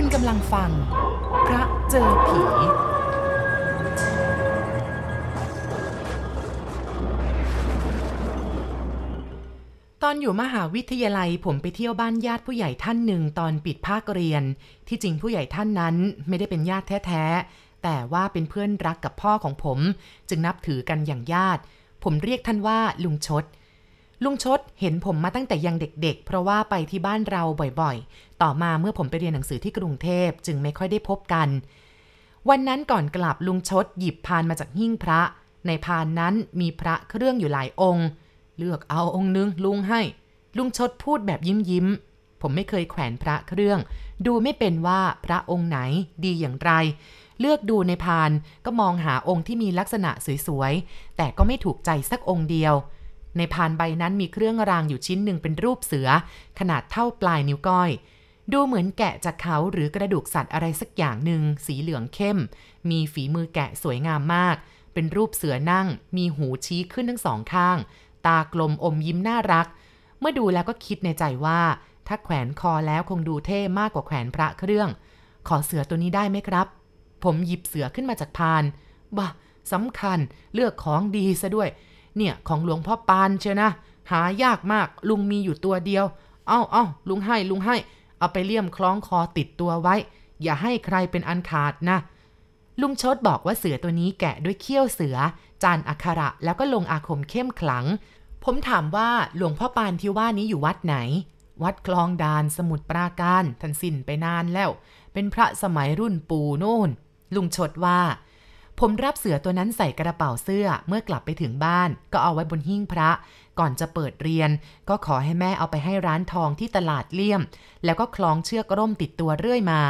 คุณกำลังฟัง พระเจอผี ตอนอยู่มหาวิทยาลัยผมไปเที่ยวบ้านญาติผู้ใหญ่ท่านหนึ่งตอนปิดภาคเรียน ที่จริงผู้ใหญ่ท่านนั้นไม่ได้เป็นญาติแท้ๆ แต่ว่าเป็นเพื่อนรักกับพ่อของผม จึงนับถือกันอย่างญาติ ผมเรียกท่านว่าลุงชดลุงชดเห็นผมมาตั้งแต่ยังเด็กๆ เพราะว่าไปที่บ้านเราบ่อย ต่อมาเมื่อผมไปเรียนหนังสือที่กรุงเทพจึงไม่ค่อยได้พบกัน วันนั้นก่อนกลับลุงชดหยิบพานมาจากหิ้งพระ ในพานนั้นมีพระเครื่องอยู่หลายองค์ เลือกเอาองค์นึงลุงให้ ลุงชดพูดแบบยิ้มยิ้ม ผมไม่เคยแขวนพระเครื่อง ดูไม่เป็นว่าพระองค์ไหนดีอย่างไร เลือกดูในพานก็มองหาองค์ที่มีลักษณะสวยๆ แต่ก็ไม่ถูกใจสักองค์เดียวในพานใบนั้นมีเครื่องรางอยู่ชิ้นหนึ่งเป็นรูปเสือ ขนาดเท่าปลายนิ้วก้อย ดูเหมือนแกะจากเขาหรือกระดูกสัตว์อะไรสักอย่างหนึ่งสีเหลืองเข้ม มีฝีมือแกะสวยงามมาก เป็นรูปเสือนั่ง มีหูชี้ขึ้นทั้งสองข้าง ตากลมอมยิ้มน่ารัก เมื่อดูแล้วก็คิดในใจว่า ถ้าแขวนคอแล้วคงดูเท่มากกว่าแขวนพระเครื่อง ขอเสือตัวนี้ได้ไหมครับ ผมหยิบเสือขึ้นมาจากพานบ่าสำคัญเลือกของดีซะด้วย เนี่ยของหลวงพ่อปานเชียวนะ หายากมากลุงมีอยู่ตัวเดียว เอ้าเอ้าลุงให้ลุงให้ เอาไปเลี่ยมคล้องคอติดตัวไว้ อย่าให้ใครเป็นอันขาดนะ ลุงชดบอกว่าเสือตัวนี้แกะด้วยเขี้ยวเสือ จานอักขระแล้วก็ลงอาคมเข้มขลัง ผมถามว่าหลวงพ่อปานที่ว่านี้อยู่วัดไหน วัดคลองดานสมุทรปราการท่านสิ้นไปนานแล้ว เป็นพระสมัยรุ่นปู่โน่น ลุงชดว่า ผมรับเสือตัวนั้นใส่กระเป๋าเสื้อเมื่อกลับไปถึงบ้าน ก็เอาไว้บนหิ้งพระ ก่อนจะเปิดเรียน ก็ขอให้แม่เอาไปให้ร้านทองที่ตลาดเลี่ยม แล้วก็คล้องเชือกร่มติดตัวเรื่อยมา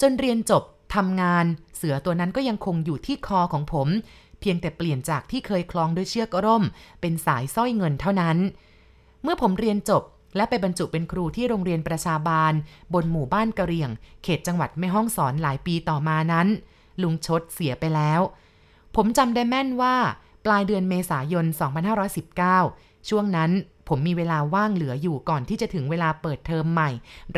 จนเรียนจบทำงาน เสือตัวนั้นก็ยังคงอยู่ที่คอของผม เพียงแต่เปลี่ยนจากที่เคยคล้องด้วยเชือกร่ม เป็นสายสร้อยเงินเท่านั้น เมื่อผมเรียนจบและไปบรรจุเป็นครูที่โรงเรียนประชาบาล บนหมู่บ้านกะเรียง เขตจังหวัดแม่ฮ่องสอนหลายปีต่อมานั้น ลุงชดเสียไปแล้ว ผมจำได้แม่นว่า ปลายเดือนเมษายน 2519 ช่วงนั้นผมมีเวลาว่างเหลืออยู่ก่อนที่จะถึงเวลาเปิดเทอมใหม่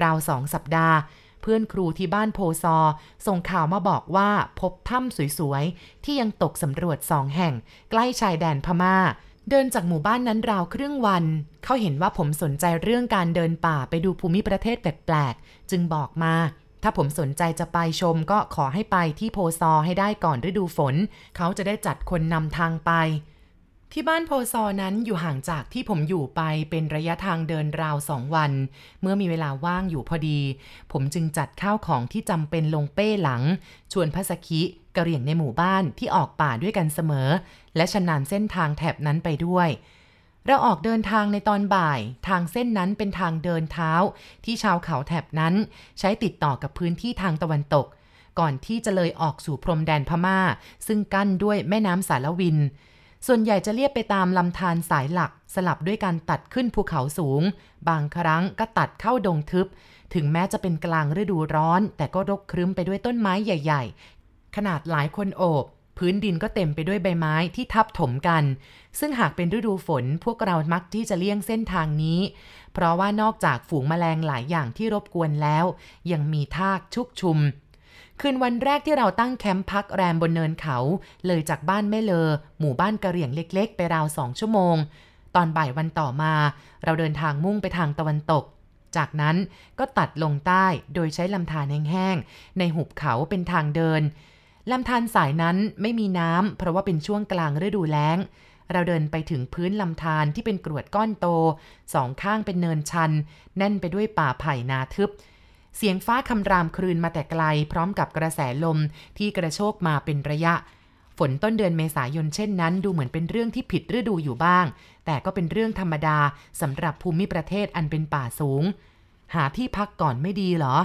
ราวสองสัปดาห์ เพื่อนครูที่บ้านโพซอ ส่งข่าวมาบอกว่าพบถ้ำสวยๆ ที่ยังตกสำรวจสองแห่ง ใกล้ชายแดนพม่าเดินจากหมู่บ้านนั้นราวครึ่งวัน เขาเห็นว่าผมสนใจเรื่องการเดินป่าไปดูภูมิประเทศแปลกๆ จึงบอกมา ถ้าผมสนใจจะไปชมก็ขอให้ไปที่โพซอให้ได้ก่อนฤดูฝน เขาจะได้จัดคนนำทางไป ที่บ้านโพซอนั้นอยู่ห่างจากที่ผมอยู่ไปเป็นระยะทางเดินราวสองวัน เมื่อมีเวลาว่างอยู่พอดี ผมจึงจัดข้าวของที่จำเป็นลงเป้หลัง ชวนพัสคิกระเหรี่ยงในหมู่บ้านที่ออกป่าด้วยกันเสมอ และชำนาญเส้นทางแถบนั้นไปด้วย เราออกเดินทางในตอนบ่าย ทางเส้นนั้นเป็นทางเดินเท้า ที่ชาวเขาแถบนั้น ใช้ติดต่อกับพื้นที่ทางตะวันตก ก่อนที่จะเลยออกสู่พรมแดนพม่า ซึ่งกั้นด้วยแม่น้ำสารวิน ส่วนใหญ่จะเลียบไปตามลำธารสายหลัก สลับด้วยการตัดขึ้นภูเขาสูง บางครั้งก็ตัดเข้าดงทึบ ถึงแม้จะเป็นกลางฤดูร้อน แต่ก็รกครึ้มไปด้วยต้นไม้ใหญ่ ๆ ขนาดหลายคนโอบ พื้นดินก็เต็มไปด้วยใบไม้ที่ทับถมกัน ซึ่งหากเป็นฤดูฝนพวกเรามักที่จะเลี่ยงเส้นทางนี้ เพราะว่านอกจากฝูงแมลงหลายอย่างที่รบกวนแล้ว ยังมีทากชุกชุม คืนวันแรกที่เราตั้งแคมป์พักแรมบนเนินเขา เลยจากบ้านแม่เลอ หมู่บ้านกระเหรี่ยงเล็ก ๆ ไปราวสองชั่วโมง ตอนบ่ายวันต่อมา เราเดินทางมุ่งไปทางตะวันตกจากนั้นก็ตัดลงใต้โดยใช้ลำธารแห้งๆในหุบเขาเป็นทางเดิน ลำธารสายนั้นไม่มีน้ำเพราะว่าเป็นช่วงกลางฤดูแล้ง เราเดินไปถึงพื้นลำธารที่เป็นกรวดก้อนโต สองข้างเป็นเนินชัน แน่นไปด้วยป่าไผ่นาทึบ เสียงฟ้าคำรามครืนมาแต่ไกล พร้อมกับกระแสลมที่กระโชกมาเป็นระยะ ฝนต้นเดือนเมษายนเช่นนั้น ดูเหมือนเป็นเรื่องที่ผิดฤดูอยู่บ้าง แต่ก็เป็นเรื่องธรรมดาสำหรับภูมิประเทศอันเป็นป่าสูง หาที่พักก่อนไม่ดีหรอ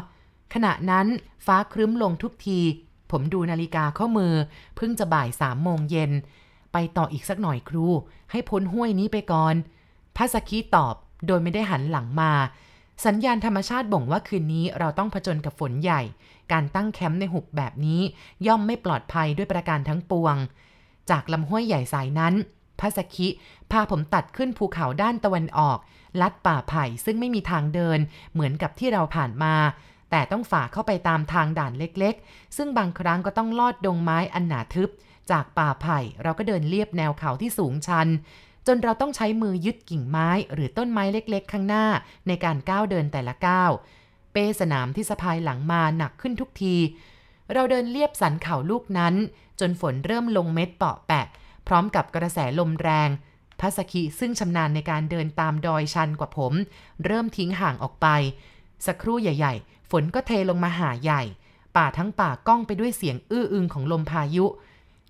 ขณะนั้นฟ้าครึ้มลงทุกที ผมดูนาฬิกาข้อมือ เพิ่งจะบ่ายสามโมงเย็น ไปต่ออีกสักหน่อยครู ให้พ้นห้วยนี้ไปก่อนพาสคีตอบโดยไม่ได้หันหลังมา สัญญาณธรรมชาติบ่งว่าคืนนี้เราต้องผจญกับฝนใหญ่ การตั้งแคมป์ในหุบแบบนี้ ย่อมไม่ปลอดภัยด้วยประการทั้งปวง จากลำห้วยใหญ่สายนั้นพาสคิพาผมตัดขึ้นภูเขาด้านตะวันออก ลัดป่าไผ่ซึ่งไม่มีทางเดิน เหมือนกับที่เราผ่านมา แต่ต้องฝ่าเข้าไปตามทางด่านเล็กๆ ซึ่งบางครั้งก็ต้องลอดดงไม้อันหนาทึบ จากป่าไผ่เราก็เดินเลียบแนวเขาที่สูงชัน จนเราต้องใช้มือยึดกิ่งไม้หรือต้นไม้เล็กๆ ข้างหน้าในการก้าวเดินแต่ละก้าวเป้สนามที่สะพายหลังมาหนักขึ้นทุกที เราเดินเลียบสันเขาลูกนั้น จนฝนเริ่มลงเม็ดเปาะแปะ พร้อมกับกระแสลมแรงพัสกิซึ่งชำนาญในการเดินตามดอยชันกว่าผม เริ่มทิ้งห่างออกไป สักครู่ใหญ่ๆ ฝนก็เทลงมาหาใหญ่ ป่าทั้งป่าก้องไปด้วยเสียงอื้ออึงของลมพายุ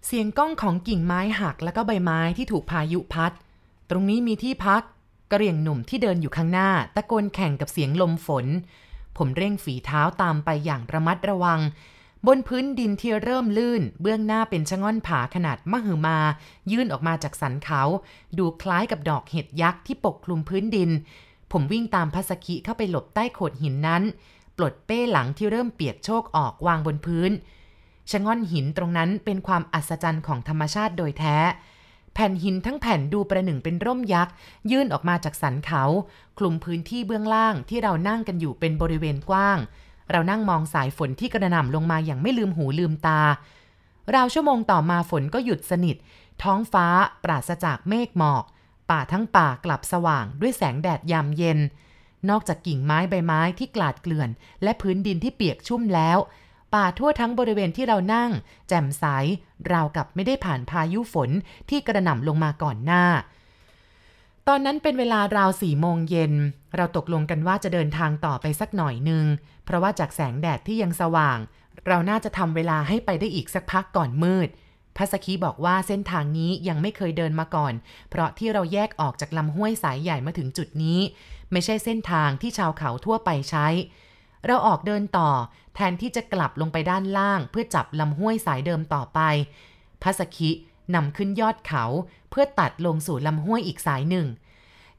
เสียงก้องของกิ่งไม้หักแล้วก็ใบไม้ที่ถูกพายุพัด ตรงนี้มีที่พักกระเรียงหนุ่มที่เดินอยู่ข้างหน้า ตะโกนแข่งกับเสียงลมฝน ผมเร่งฝีเท้าตามไปอย่างระมัดระวัง บนพื้นดินที่เริ่มลื่น เบื้องหน้าเป็นชะง่อนผาขนาดมหึมา ยื่นออกมาจากสันเขา ดูคล้ายกับดอกเห็ดยักษ์ที่ปกคลุมพื้นดิน ผมวิ่งตามพัสกิเข้าไปหลบใต้โขดหินนั้น ปลดเป้หลังที่เริ่มเปียกโชกออกวางบนพื้น ชะง่อนหินตรงนั้นเป็นความอัศจรรย์ของธรรมชาติโดยแท้ แผ่นหินทั้งแผ่นดูประหนึ่งเป็นร่มยักษ์ ยื่นออกมาจากสันเขา คลุมพื้นที่เบื้องล่างที่เรานั่งกันอยู่เป็นบริเวณกว้าง เรานั่งมองสายฝนที่กระหน่ำลงมาอย่างไม่ลืมหูลืมตาราวชั่วโมงต่อมาฝนก็หยุดสนิท ท้องฟ้าปราศจากเมฆหมอก ป่าทั้งป่ากลับสว่างด้วยแสงแดดยามเย็น นอกจากกิ่งไม้ใบไม้ที่กลาดเกลื่อน และพื้นดินที่เปียกชุ่มแล้ว ป่าทั่วทั้งบริเวณที่เรานั่ง แจ่มใสราวกับไม่ได้ผ่านพายุฝนที่กระหน่ำลงมาก่อนหน้า ตอนนั้นเป็นเวลาราวสี่โมงเย็น เราตกลงกันว่าจะเดินทางต่อไปสักหน่อยหนึ่งเพราะว่าจากแสงแดดที่ยังสว่าง เราน่าจะทำเวลาให้ไปได้อีกสักพักก่อนมืด พัสคีบอกว่าเส้นทางนี้ยังไม่เคยเดินมาก่อน เพราะที่เราแยกออกจากลำห้วยสายใหญ่มาถึงจุดนี้ ไม่ใช่เส้นทางที่ชาวเขาทั่วไปใช้ เราออกเดินต่อ แทนที่จะกลับลงไปด้านล่าง เพื่อจับลำห้วยสายเดิมต่อไปพัสคินำขึ้นยอดเขา เพื่อตัดลงสู่ลำห้วยอีกสายหนึ่ง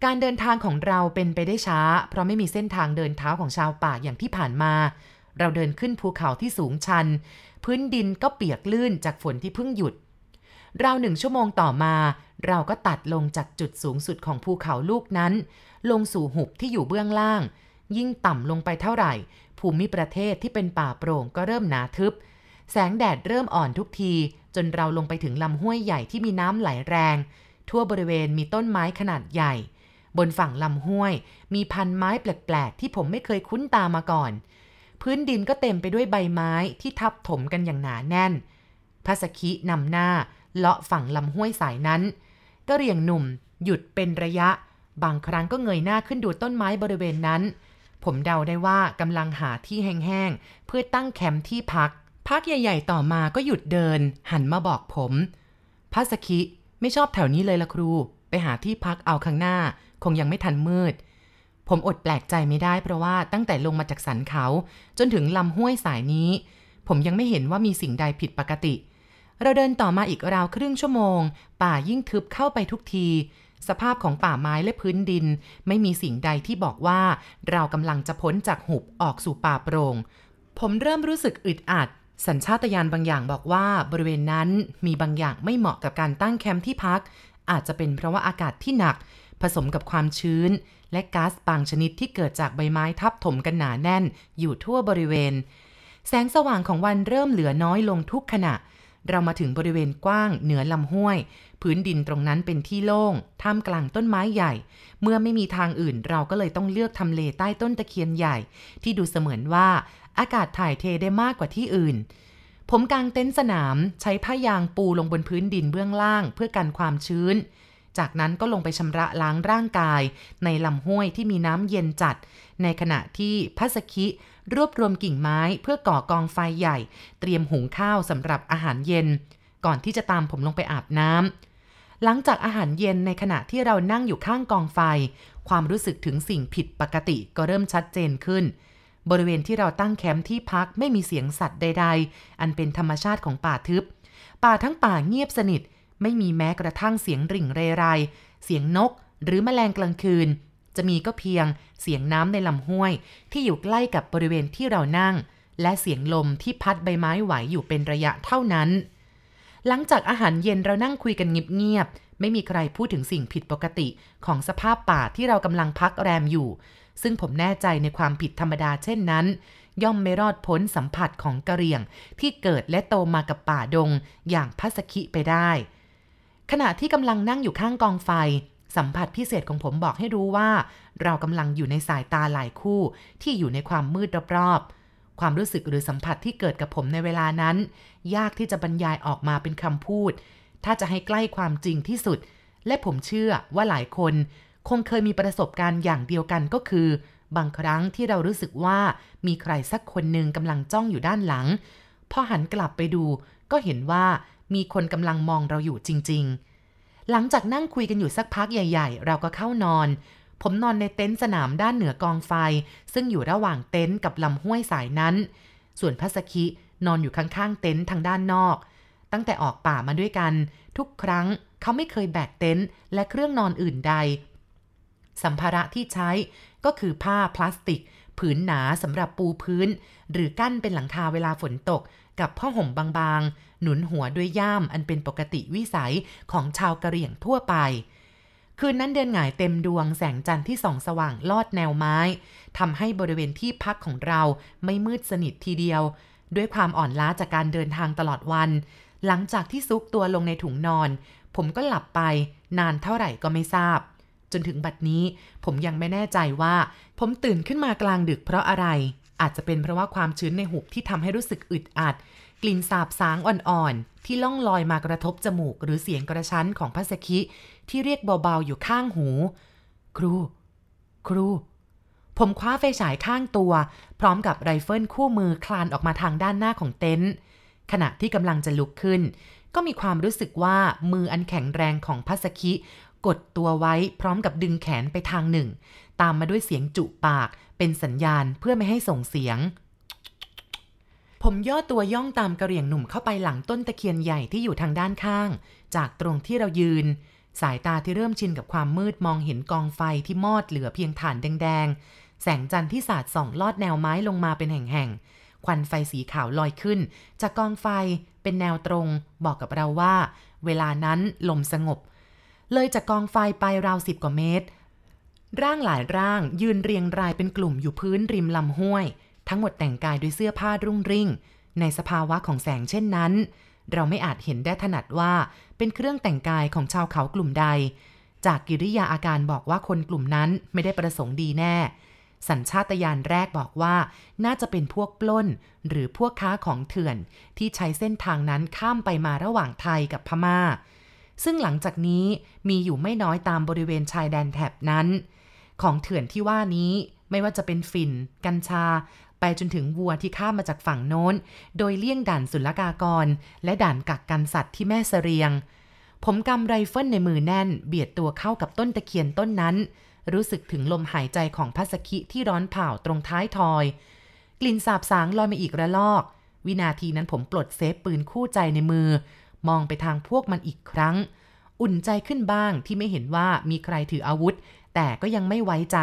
การเดินทางของเราเป็นไปได้ช้า เพราะไม่มีเส้นทางเดินเท้าของชาวป่าอย่างที่ผ่านมา เราเดินขึ้นภูเขาที่สูงชัน พื้นดินก็เปียกลื่นจากฝนที่เพิ่งหยุด ราวหนึ่งชั่วโมงต่อมา เราก็ตัดลงจากจุดสูงสุดของภูเขาลูกนั้น ลงสู่หุบที่อยู่เบื้องล่าง ยิ่งต่ำลงไปเท่าไหร่ ภูมิประเทศที่เป็นป่าโปร่งก็เริ่มหนาทึบ แสงแดดเริ่มอ่อนทุกที จนเราลงไปถึงลำห้วยใหญ่ที่มีน้ำไหลแรง ทั่วบริเวณมีต้นไม้ขนาดใหญ่บนฝั่งลำห้วย มีพันไม้แปลก ๆ ที่ผมไม่เคยคุ้นตามาก่อน พื้นดินก็เต็มไปด้วยใบไม้ที่ทับถมกันอย่างหนาแน่นพัสคินำหน้าเลาะฝั่งลำห้วยสายนั้นก็เรียงหนุ่มหยุดเป็นระยะ บางครั้งก็เงยหน้าขึ้นดูต้นไม้บริเวณนั้น ผมเดาได้ว่ากำลังหาที่แห้งๆ เพื่อตั้งแคมป์ที่พัก พักใหญ่ๆต่อมาก็หยุดเดิน หันมาบอกผมพัสคิไม่ชอบแถวนี้เลยละครู ไปหาที่พักเอาข้างหน้า คงยังไม่ทันมืด ผมอดแปลกใจไม่ได้เพราะว่าตั้งแต่ลงมาจากสันเขา จนถึงลำห้วยสายนี้ ผมยังไม่เห็นว่ามีสิ่งใดผิดปกติ เราเดินต่อมาอีกราวครึ่งชั่วโมง ป่ายิ่งทึบเข้าไปทุกที สภาพของป่าไม้และพื้นดิน ไม่มีสิ่งใดที่บอกว่า เรากำลังจะพ้นจากหุบออกสู่ป่าโปรง่ง ผมเริ่มรู้สึกอึดอัด สัญชาตญาณบางอย่างบอกว่าบริเวณนั้นมีบางอย่างไม่เหมาะกับการตั้งแคมป์ที่พัก อาจจะเป็นเพราะว่าอากาศที่หนัก สมกับความชื้น และก๊าซบางชนิดที่เกิดจากใบไม้ทับถมกันหนาแน่นอยู่ทั่วบริเวณ แสงสว่างของวันเริ่มเหลือน้อยลงทุกขณะ เรามาถึงบริเวณกว้างเหนือลำห้วย พื้นดินตรงนั้นเป็นที่โล่งท่ามกลางต้นไม้ใหญ่ เมื่อไม่มีทางอื่นเราก็เลยต้องเลือกทำเลใต้ต้นตะเคียนใหญ่ ที่ดูเสมือนว่า อากาศถ่ายเทได้มากกว่าที่อื่นผมกางเต็นท์สนามใช้ผ้ายางปูลงบนพื้นดินเบื้องล่างเพื่อกันความชื้น จากนั้นก็ลงไปชำระล้างร่างกาย ในลำห้วยที่มีน้ำเย็นจัด ในขณะที่พัสคิรวบรวมกิ่งไม้เพื่อก่อกองไฟใหญ่ เตรียมหุงข้าวสำหรับอาหารเย็น ก่อนที่จะตามผมลงไปอาบน้ำหลังจากอาหารเย็นในขณะที่เรานั่งอยู่ข้างกองไฟ ความรู้สึกถึงสิ่งผิดปกติก็เริ่มชัดเจนขึ้น บริเวณที่เราตั้งแคมป์ที่พักไม่มีเสียงสัตว์ใด ๆ อันเป็นธรรมชาติของป่าทึบ ป่าทั้งป่าเงียบสนิท ไม่มีแม้กระทั่งเสียงริ่งเรไร เสียงนก หรือแมลงกลางคืน จะมีก็เพียงเสียงน้ำในลำห้วย ที่อยู่ใกล้กับบริเวณที่เรานั่ง และเสียงลมที่พัดใบไม้ไหวอยู่เป็นระยะเท่านั้น หลังจากอาหารเย็นเรานั่งคุยกันเงียบๆไม่มีใครพูดถึงสิ่งผิดปกติของสภาพป่าที่เรากำลังพักแรมอยู่ ซึ่งผมแน่ใจในความผิดธรรมดาเช่นนั้นย่อมไม่รอดพ้นสัมผัสของกระเรียงที่เกิดและโตมากับป่าดงอย่างพัสคิไปได้ ขณะที่กำลังนั่งอยู่ข้างกองไฟ สัมผัสพิเศษของผมบอกให้รู้ว่า เรากำลังอยู่ในสายตาหลายคู่ที่อยู่ในความมืดรอบๆ ความรู้สึกหรือสัมผัสที่เกิดกับผมในเวลานั้น ยากที่จะบรรยายออกมาเป็นคำพูด ถ้าจะให้ใกล้ความจริงที่สุด และผมเชื่อว่าหลายคน คงเคยมีประสบการณ์อย่างเดียวกันก็คือ บางครั้งที่เรารู้สึกว่ามีใครสักคนหนึ่งกำลังจ้องอยู่ด้านหลังพอหันกลับไปดูก็เห็นว่า มีคนกำลังมองเราอยู่จริง ๆ หลังจากนั่งคุยกันอยู่สักพักใหญ่ ๆ เราก็เข้านอน ผมนอนในเต็นท์สนามด้านเหนือกองไฟ ซึ่งอยู่ระหว่างเต็นท์กับลำห้วยสายนั้น ส่วนพัสคินอนอยู่ข้างๆเต็นท์ทางด้านนอก ตั้งแต่ออกป่ามาด้วยกัน ทุกครั้งเขาไม่เคยแบกเต็นท์และเครื่องนอนอื่นใด สัมภาระที่ใช้ก็คือผ้าพลาสติก ผืนหนาสำหรับปูพื้น หรือกั้นเป็นหลังคาเวลาฝนตก กับผ้าห่มบางๆ หนุนหัวด้วยย่ามอันเป็นปกติวิสัยของชาวกะเหรี่ยงทั่วไป คืนนั้นเดินหงายเต็มดวงแสงจันทร์ที่ส่องสว่างลอดแนวไม้ทำให้บริเวณที่พักของเราไม่มืดสนิททีเดียว ด้วยความอ่อนล้าจากการเดินทางตลอดวัน หลังจากที่ซุกตัวลงในถุงนอน ผมก็หลับไป นานเท่าไหร่ก็ไม่ทราบจนถึงบัดนี้ผมยังไม่แน่ใจว่า ผมตื่นขึ้นมากลางดึกเพราะอะไร อาจจะเป็นเพราะว่าความชื้นในหุบที่ทำให้รู้สึกอึดอัด กลิ่นสาบสางอ่อนๆ ที่ล่องลอยมากระทบจมูก หรือเสียงกระชั้นของพัสคิ ที่เรียกเบาๆอยู่ข้างหู ครู ครู ผมคว้าไฟฉายข้างตัว พร้อมกับไรเฟิลคู่มือคลานออกมาทางด้านหน้าของเต็นท์ขณะที่กำลังจะลุกขึ้น ก็มีความรู้สึกว่ามืออันแข็งแรงของพัสคิ กดตัวไว้พร้อมกับดึงแขนไปทางหนึ่ง ตามมาด้วยเสียงจุปาก เป็นสัญญาณเพื่อไม่ให้ส่งเสียง ผมย่อตัวย่องตามกระเหรี่ยงหนุ่มเข้าไปหลังต้นตะเคียนใหญ่ที่อยู่ทางด้านข้าง จากตรงที่เรายืน สายตาที่เริ่มชินกับความมืดมองเห็นกองไฟที่มอดเหลือเพียงฐานแดงๆ แสงจันทร์ที่สาดส่องลอดแนวไม้ลงมาเป็นแห่งๆ ควันไฟสีขาวลอยขึ้น จากกองไฟเป็นแนวตรงบอกกับเราว่า เวลานั้นลมสงบเลยจากกองไฟไปราวสิบกว่าเมตร ร่างหลายร่างยืนเรียงรายเป็นกลุ่มอยู่พื้นริมลำห้วย ทั้งหมดแต่งกายด้วยเสื้อผ้ารุ่งริ่ง ในสภาวะของแสงเช่นนั้น เราไม่อาจเห็นได้ถนัดว่าเป็นเครื่องแต่งกายของชาวเขากลุ่มใด จากกิริยาอาการบอกว่าคนกลุ่มนั้นไม่ได้ประสงค์ดีแน่ สัญชาตญาณแรกบอกว่า น่าจะเป็นพวกปล้น หรือพวกค้าของเถื่อน ที่ใช้เส้นทางนั้นข้ามไปมาระหว่างไทยกับพม่า ซึ่งหลังจากนี้มีอยู่ไม่น้อยตามบริเวณชายแดนแถบนั้น ของเถื่อนที่ว่านี้ไม่ว่าจะเป็นฝิ่น กัญชา ไปจนถึงวัวที่ข้ามมาจากฝั่งโน้น โดยเลี่ยงด่านศุลกากร และด่านกักกันสัตว์ที่แม่เสรียง ผมกำไรเฟิลในมือแน่น เบียดตัวเข้ากับต้นตะเคียนต้นนั้น รู้สึกถึงลมหายใจของพัสคิที่ร้อนเผาตรงท้ายทอย กลิ่นสาบสางลอยมาอีกระลอก วินาทีนั้นผมปลดเซฟปืนคู่ใจในมือ มองไปทางพวกมันอีกครั้ง อุ่นใจขึ้นบ้างที่ไม่เห็นว่ามีใครถืออาวุธ แต่ก็ยังไม่ไว้ใจ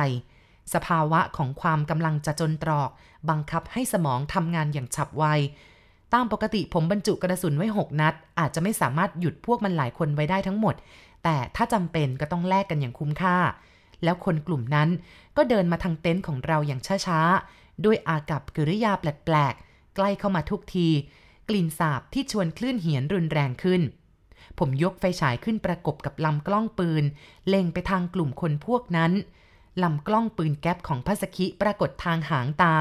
สภาวะของความกำลังจะจนตรอก บังคับให้สมองทำงานอย่างฉับไว ตามปกติผมบรรจุกระสุนไว้หกนัด อาจจะไม่สามารถหยุดพวกมันหลายคนไว้ได้ทั้งหมด แต่ถ้าจำเป็นก็ต้องแลกกันอย่างคุ้มค่า แล้วคนกลุ่มนั้นก็เดินมาทางเต็นท์ของเราอย่างช้าๆ ด้วยอากับกิริยาแปลกๆ ใกล้เข้ามาทุกที กลิ่นสาบที่ชวนคลื่นเหียนรุนแรงขึ้น ผมยกไฟฉายขึ้นประกบกับลำกล้องปืน เล็งไปทางกลุ่มคนพวกนั้น ลำกล้องปืนแก๊ปของพัสคิปรากฏทางหางตา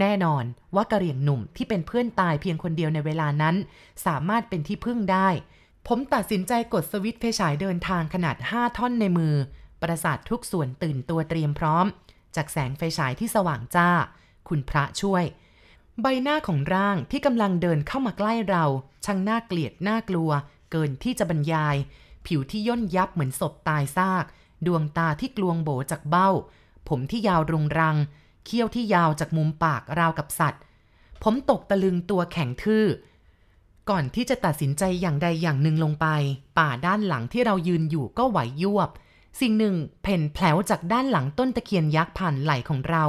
แน่นอนว่ากระเหรี่ยงหนุ่มที่เป็นเพื่อนตายเพียงคนเดียวในเวลานั้น สามารถเป็นที่พึ่งได้ ผมตัดสินใจกดสวิตช์ไฟฉายเดินทางขนาด 5 ท่อนในมือ ประสาททุกส่วนตื่นตัวเตรียมพร้อม จากแสงไฟฉายที่สว่างจ้า คุณพระช่วยใบหน้าของร่างที่กำลังเดินเข้ามาใกล้เราช่างน่าเกลียดน่ากลัว เกินที่จะบรรยาย ผิวที่ย่นยับเหมือนศพตายซาก ดวงตาที่กลวงโบจากเบ้า ผมที่ยาวรุงรัง เขี้ยวที่ยาวจากมุมปากราวกับสัตว์ ผมตกตะลึงตัวแข็งทื่อ ก่อนที่จะตัดสินใจอย่างใดอย่างหนึ่งลงไป ป่าด้านหลังที่เรายืนอยู่ก็ไหวยวบสิ่งหนึ่งเพ่นแผลวจากด้านหลังต้นตะเคียนยักษ์ผ่านไหล่ของเรา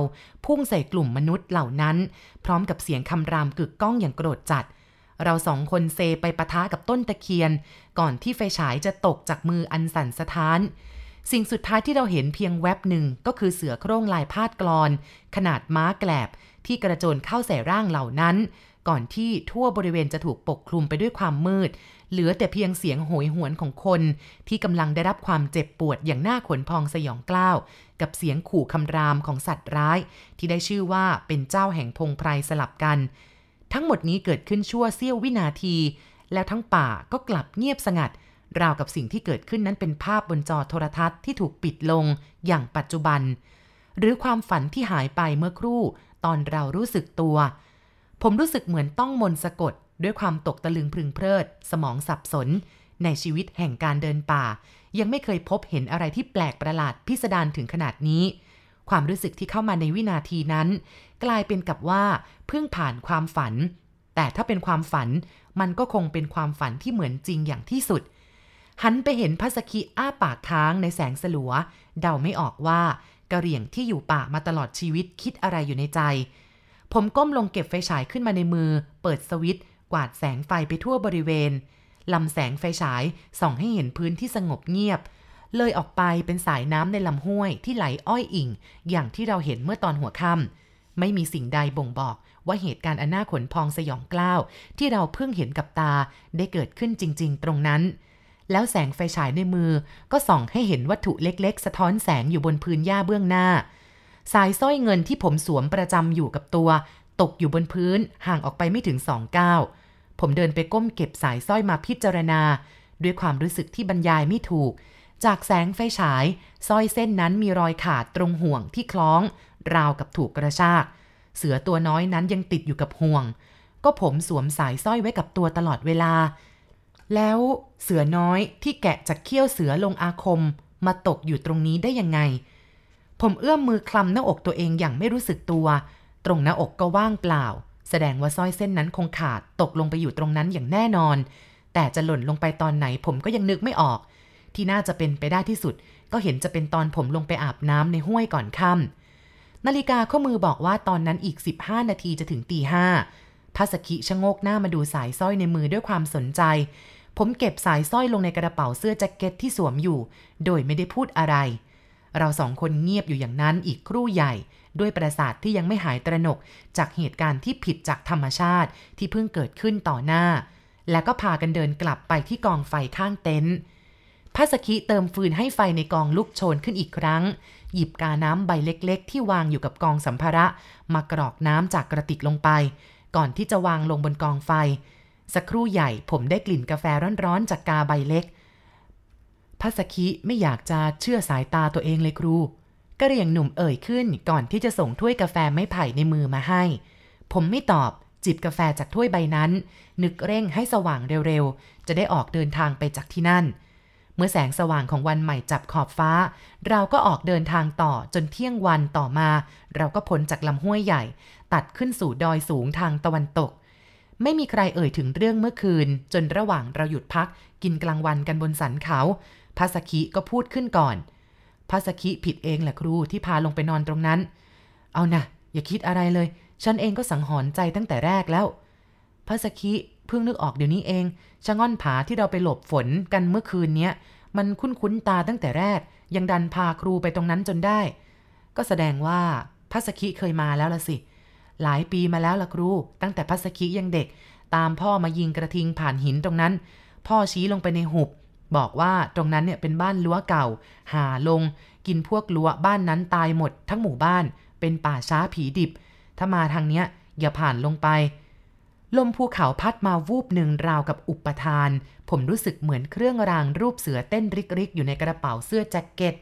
พุ่งใส่กลุ่มมนุษย์เหล่านั้น พร้อมกับเสียงคำรามกึกก้องอย่างโกรธจัด เราสองคนเซไปปะทะกับต้นตะเคียน ก่อนที่ไฟฉายจะตกจากมืออันสั่นสะท้าน สิ่งสุดท้ายที่เราเห็นเพียงแวบหนึ่งก็คือเสือโคร่งลายพาดกรอน ขนาดม้าแกลบ ที่กระโจนเข้าใส่ร่างเหล่านั้น ก่อนที่ทั่วบริเวณจะถูกปกคลุมไปด้วยความมืด เหลือแต่เพียงเสียงโหยหวนของคน ที่กำลังได้รับความเจ็บปวดอย่างน่าขนพองสยองกล้าว กับเสียงขู่คำรามของสัตว์ร้าย ที่ได้ชื่อว่าเป็นเจ้าแห่งพงไพรสลับกัน ทั้งหมดนี้เกิดขึ้นชั่วเสี้ยววินาที แล้วทั้งป่าก็กลับเงียบสงัด ราวกับสิ่งที่เกิดขึ้นนั้นเป็นภาพบนจอโทรทัศน์ที่ถูกปิดลงอย่างปัจจุบัน หรือความฝันที่หายไปเมื่อครู่ ตอนเรารู้สึกตัว ผมรู้สึกเหมือนต้องมนสะกด ด้วยความตกตะลึงพึงเพลิด สมองสับสน ในชีวิตแห่งการเดินป่า ยังไม่เคยพบเห็นอะไรที่แปลกประหลาดพิสดารถึงขนาดนี้ ความรู้สึกที่เข้ามาในวินาทีนั้น กลายเป็นกับว่าเพิ่งผ่านความฝัน แต่ถ้าเป็นความฝันมันก็คงเป็นความฝันที่เหมือนจริงอย่างที่สุด หันไปเห็นพัสคิอ้าปากค้างในแสงสลัว เดาไม่ออกว่ากระเหรี่ยงที่อยู่ป่ามาตลอดชีวิตคิดอะไรอยู่ในใจ ผมก้มลงเก็บไฟฉายขึ้นมาในมือ เปิดสวิตช์กวาดแสงไฟไปทั่วบริเวณลำแสงไฟฉายส่องให้เห็นพื้นที่สงบเงียบ เลยออกไปเป็นสายน้ำในลำห้วยที่ไหลอ้อยอิง อย่างที่เราเห็นเมื่อตอนหัวค่ำไม่มีสิ่งใดบ่งบอกว่าเหตุการณ์อันน่าขนพองสยองกล้าวที่เราเพิ่งเห็นกับตาได้เกิดขึ้นจริง ๆ ตรงนั้น แล้วแสงไฟฉายในมือก็ส่องให้เห็นวัตถุเล็ก ๆ สะท้อนแสงอยู่บนพื้นหญ้าเบื้องหน้า สายสร้อยเงินที่ผมสวมประจำอยู่กับตัว ตกอยู่บนพื้นห่างออกไปไม่ถึงสองก้าวผมเดินไปก้มเก็บสายสร้อยมาพิจารณา ด้วยความรู้สึกที่บรรยายไม่ถูก จากแสงไฟฉายสร้อยเส้นนั้นมีรอยขาดตรงห่วงที่คล้อง ราวกับถูกกระชาก เสือตัวน้อยนั้นยังติดอยู่กับห่วง ก็ผมสวมสายสร้อยไว้กับตัวตลอดเวลา แล้วเสือน้อยที่แกะจากเขี้ยวเสือลงอาคม มาตกอยู่ตรงนี้ได้ยังไง ผมเอื้อมมือคลำหน้าอกตัวเองอย่างไม่รู้สึกตัว ตรงหน้าอกก็ว่างเปล่า แสดงว่าสร้อยเส้นนั้นคงขาดตกลงไปอยู่ตรงนั้นอย่างแน่นอน แต่จะหล่นลงไปตอนไหนผมก็ยังนึกไม่ออก ที่น่าจะเป็นไปได้ที่สุด ก็เห็นจะเป็นตอนผมลงไปอาบน้ำในห้วยก่อนค่ำนาฬิกาข้อมือบอกว่าตอนนั้นอีก 15 นาทีจะถึงตีห้าพัสกิชะโงกหน้ามาดูสายสร้อยในมือด้วยความสนใจ ผมเก็บสายสร้อยลงในกระเป๋าเสื้อแจ็คเก็ตที่สวมอยู่ โดยไม่ได้พูดอะไร เราสองคนเงียบอยู่อย่างนั้นอีกครู่ใหญ่ ด้วยประสาทที่ยังไม่หายตระหนก จากเหตุการณ์ที่ผิดจากธรรมชาติที่เพิ่งเกิดขึ้นต่อหน้า แล้วก็พากันเดินกลับไปที่กองไฟข้างเต็นท์ พัสกิเติมฟืนให้ไฟในกองลุกโชนขึ้นอีกครั้ง หยิบกาน้ำใบเล็กๆ ที่วางอยู่กับกองสัมภาระ มากรอกน้ำจากกระติกลงไป ก่อนที่จะวางลงบนกองไฟ สักครู่ใหญ่ผมได้กลิ่นกาแฟร้อนๆ จากกาใบเล็กพัสคิไม่อยากจะเชื่อสายตาตัวเองเลยครูกระเรียงหนุ่มเอ่ยขึ้นก่อนที่จะส่งถ้วยกาแฟไม้ไผ่ในมือมาให้ ผมไม่ตอบจิบกาแฟจากถ้วยใบนั้น นึกเร่งให้สว่างเร็วๆ จะได้ออกเดินทางไปจากที่นั่น เมื่อแสงสว่างของวันใหม่จับขอบฟ้า เราก็ออกเดินทางต่อจนเที่ยงวันต่อมา เราก็พ้นจากลำห้วยใหญ่ ตัดขึ้นสู่ดอยสูงทางตะวันตก ไม่มีใครเอ่ยถึงเรื่องเมื่อคืน จนระหว่างเราหยุดพัก กินกลางวันกันบนสันเขาภาสคิก็พูดขึ้นก่อนภาสคิผิดเองแหละครูที่พาลงไปนอนตรงนั้น เอานะอย่าคิดอะไรเลย ฉันเองก็สังหรณ์ใจตั้งแต่แรกแล้วภาสคิ เพิ่งนึกออกเดี๋ยวนี้เองชะง่อนผาที่เราไปหลบฝนกันเมื่อคืนเนี้ย มันคุ้นๆตาตั้งแต่แรก ยังดันพาครูไปตรงนั้นจนได้ ก็แสดงว่าพัสคิเคยมาแล้วละสิ หลายปีมาแล้วล่ะครู ตั้งแต่พัสคิยังเด็ก ตามพ่อมายิงกระทิงผ่านหินตรงนั้น พ่อชี้ลงไปในหุบ บอกว่าตรงนั้นเนี่ยเป็นบ้านรั้วเก่า หาลง กินพวกรั้วบ้านนั้นตายหมด ทั้งหมู่บ้าน เป็นป่าช้าผีดิบ ถ้ามาทางเนี้ยอย่าผ่านลงไป ลมภูเขาพัดมาวูบหนึ่งราวกับอุปทาน ผมรู้สึกเหมือนเครื่องรางรูปเสือเต้นริกๆ อยู่ในกระเป๋าเสื้อแจ็คเก็ต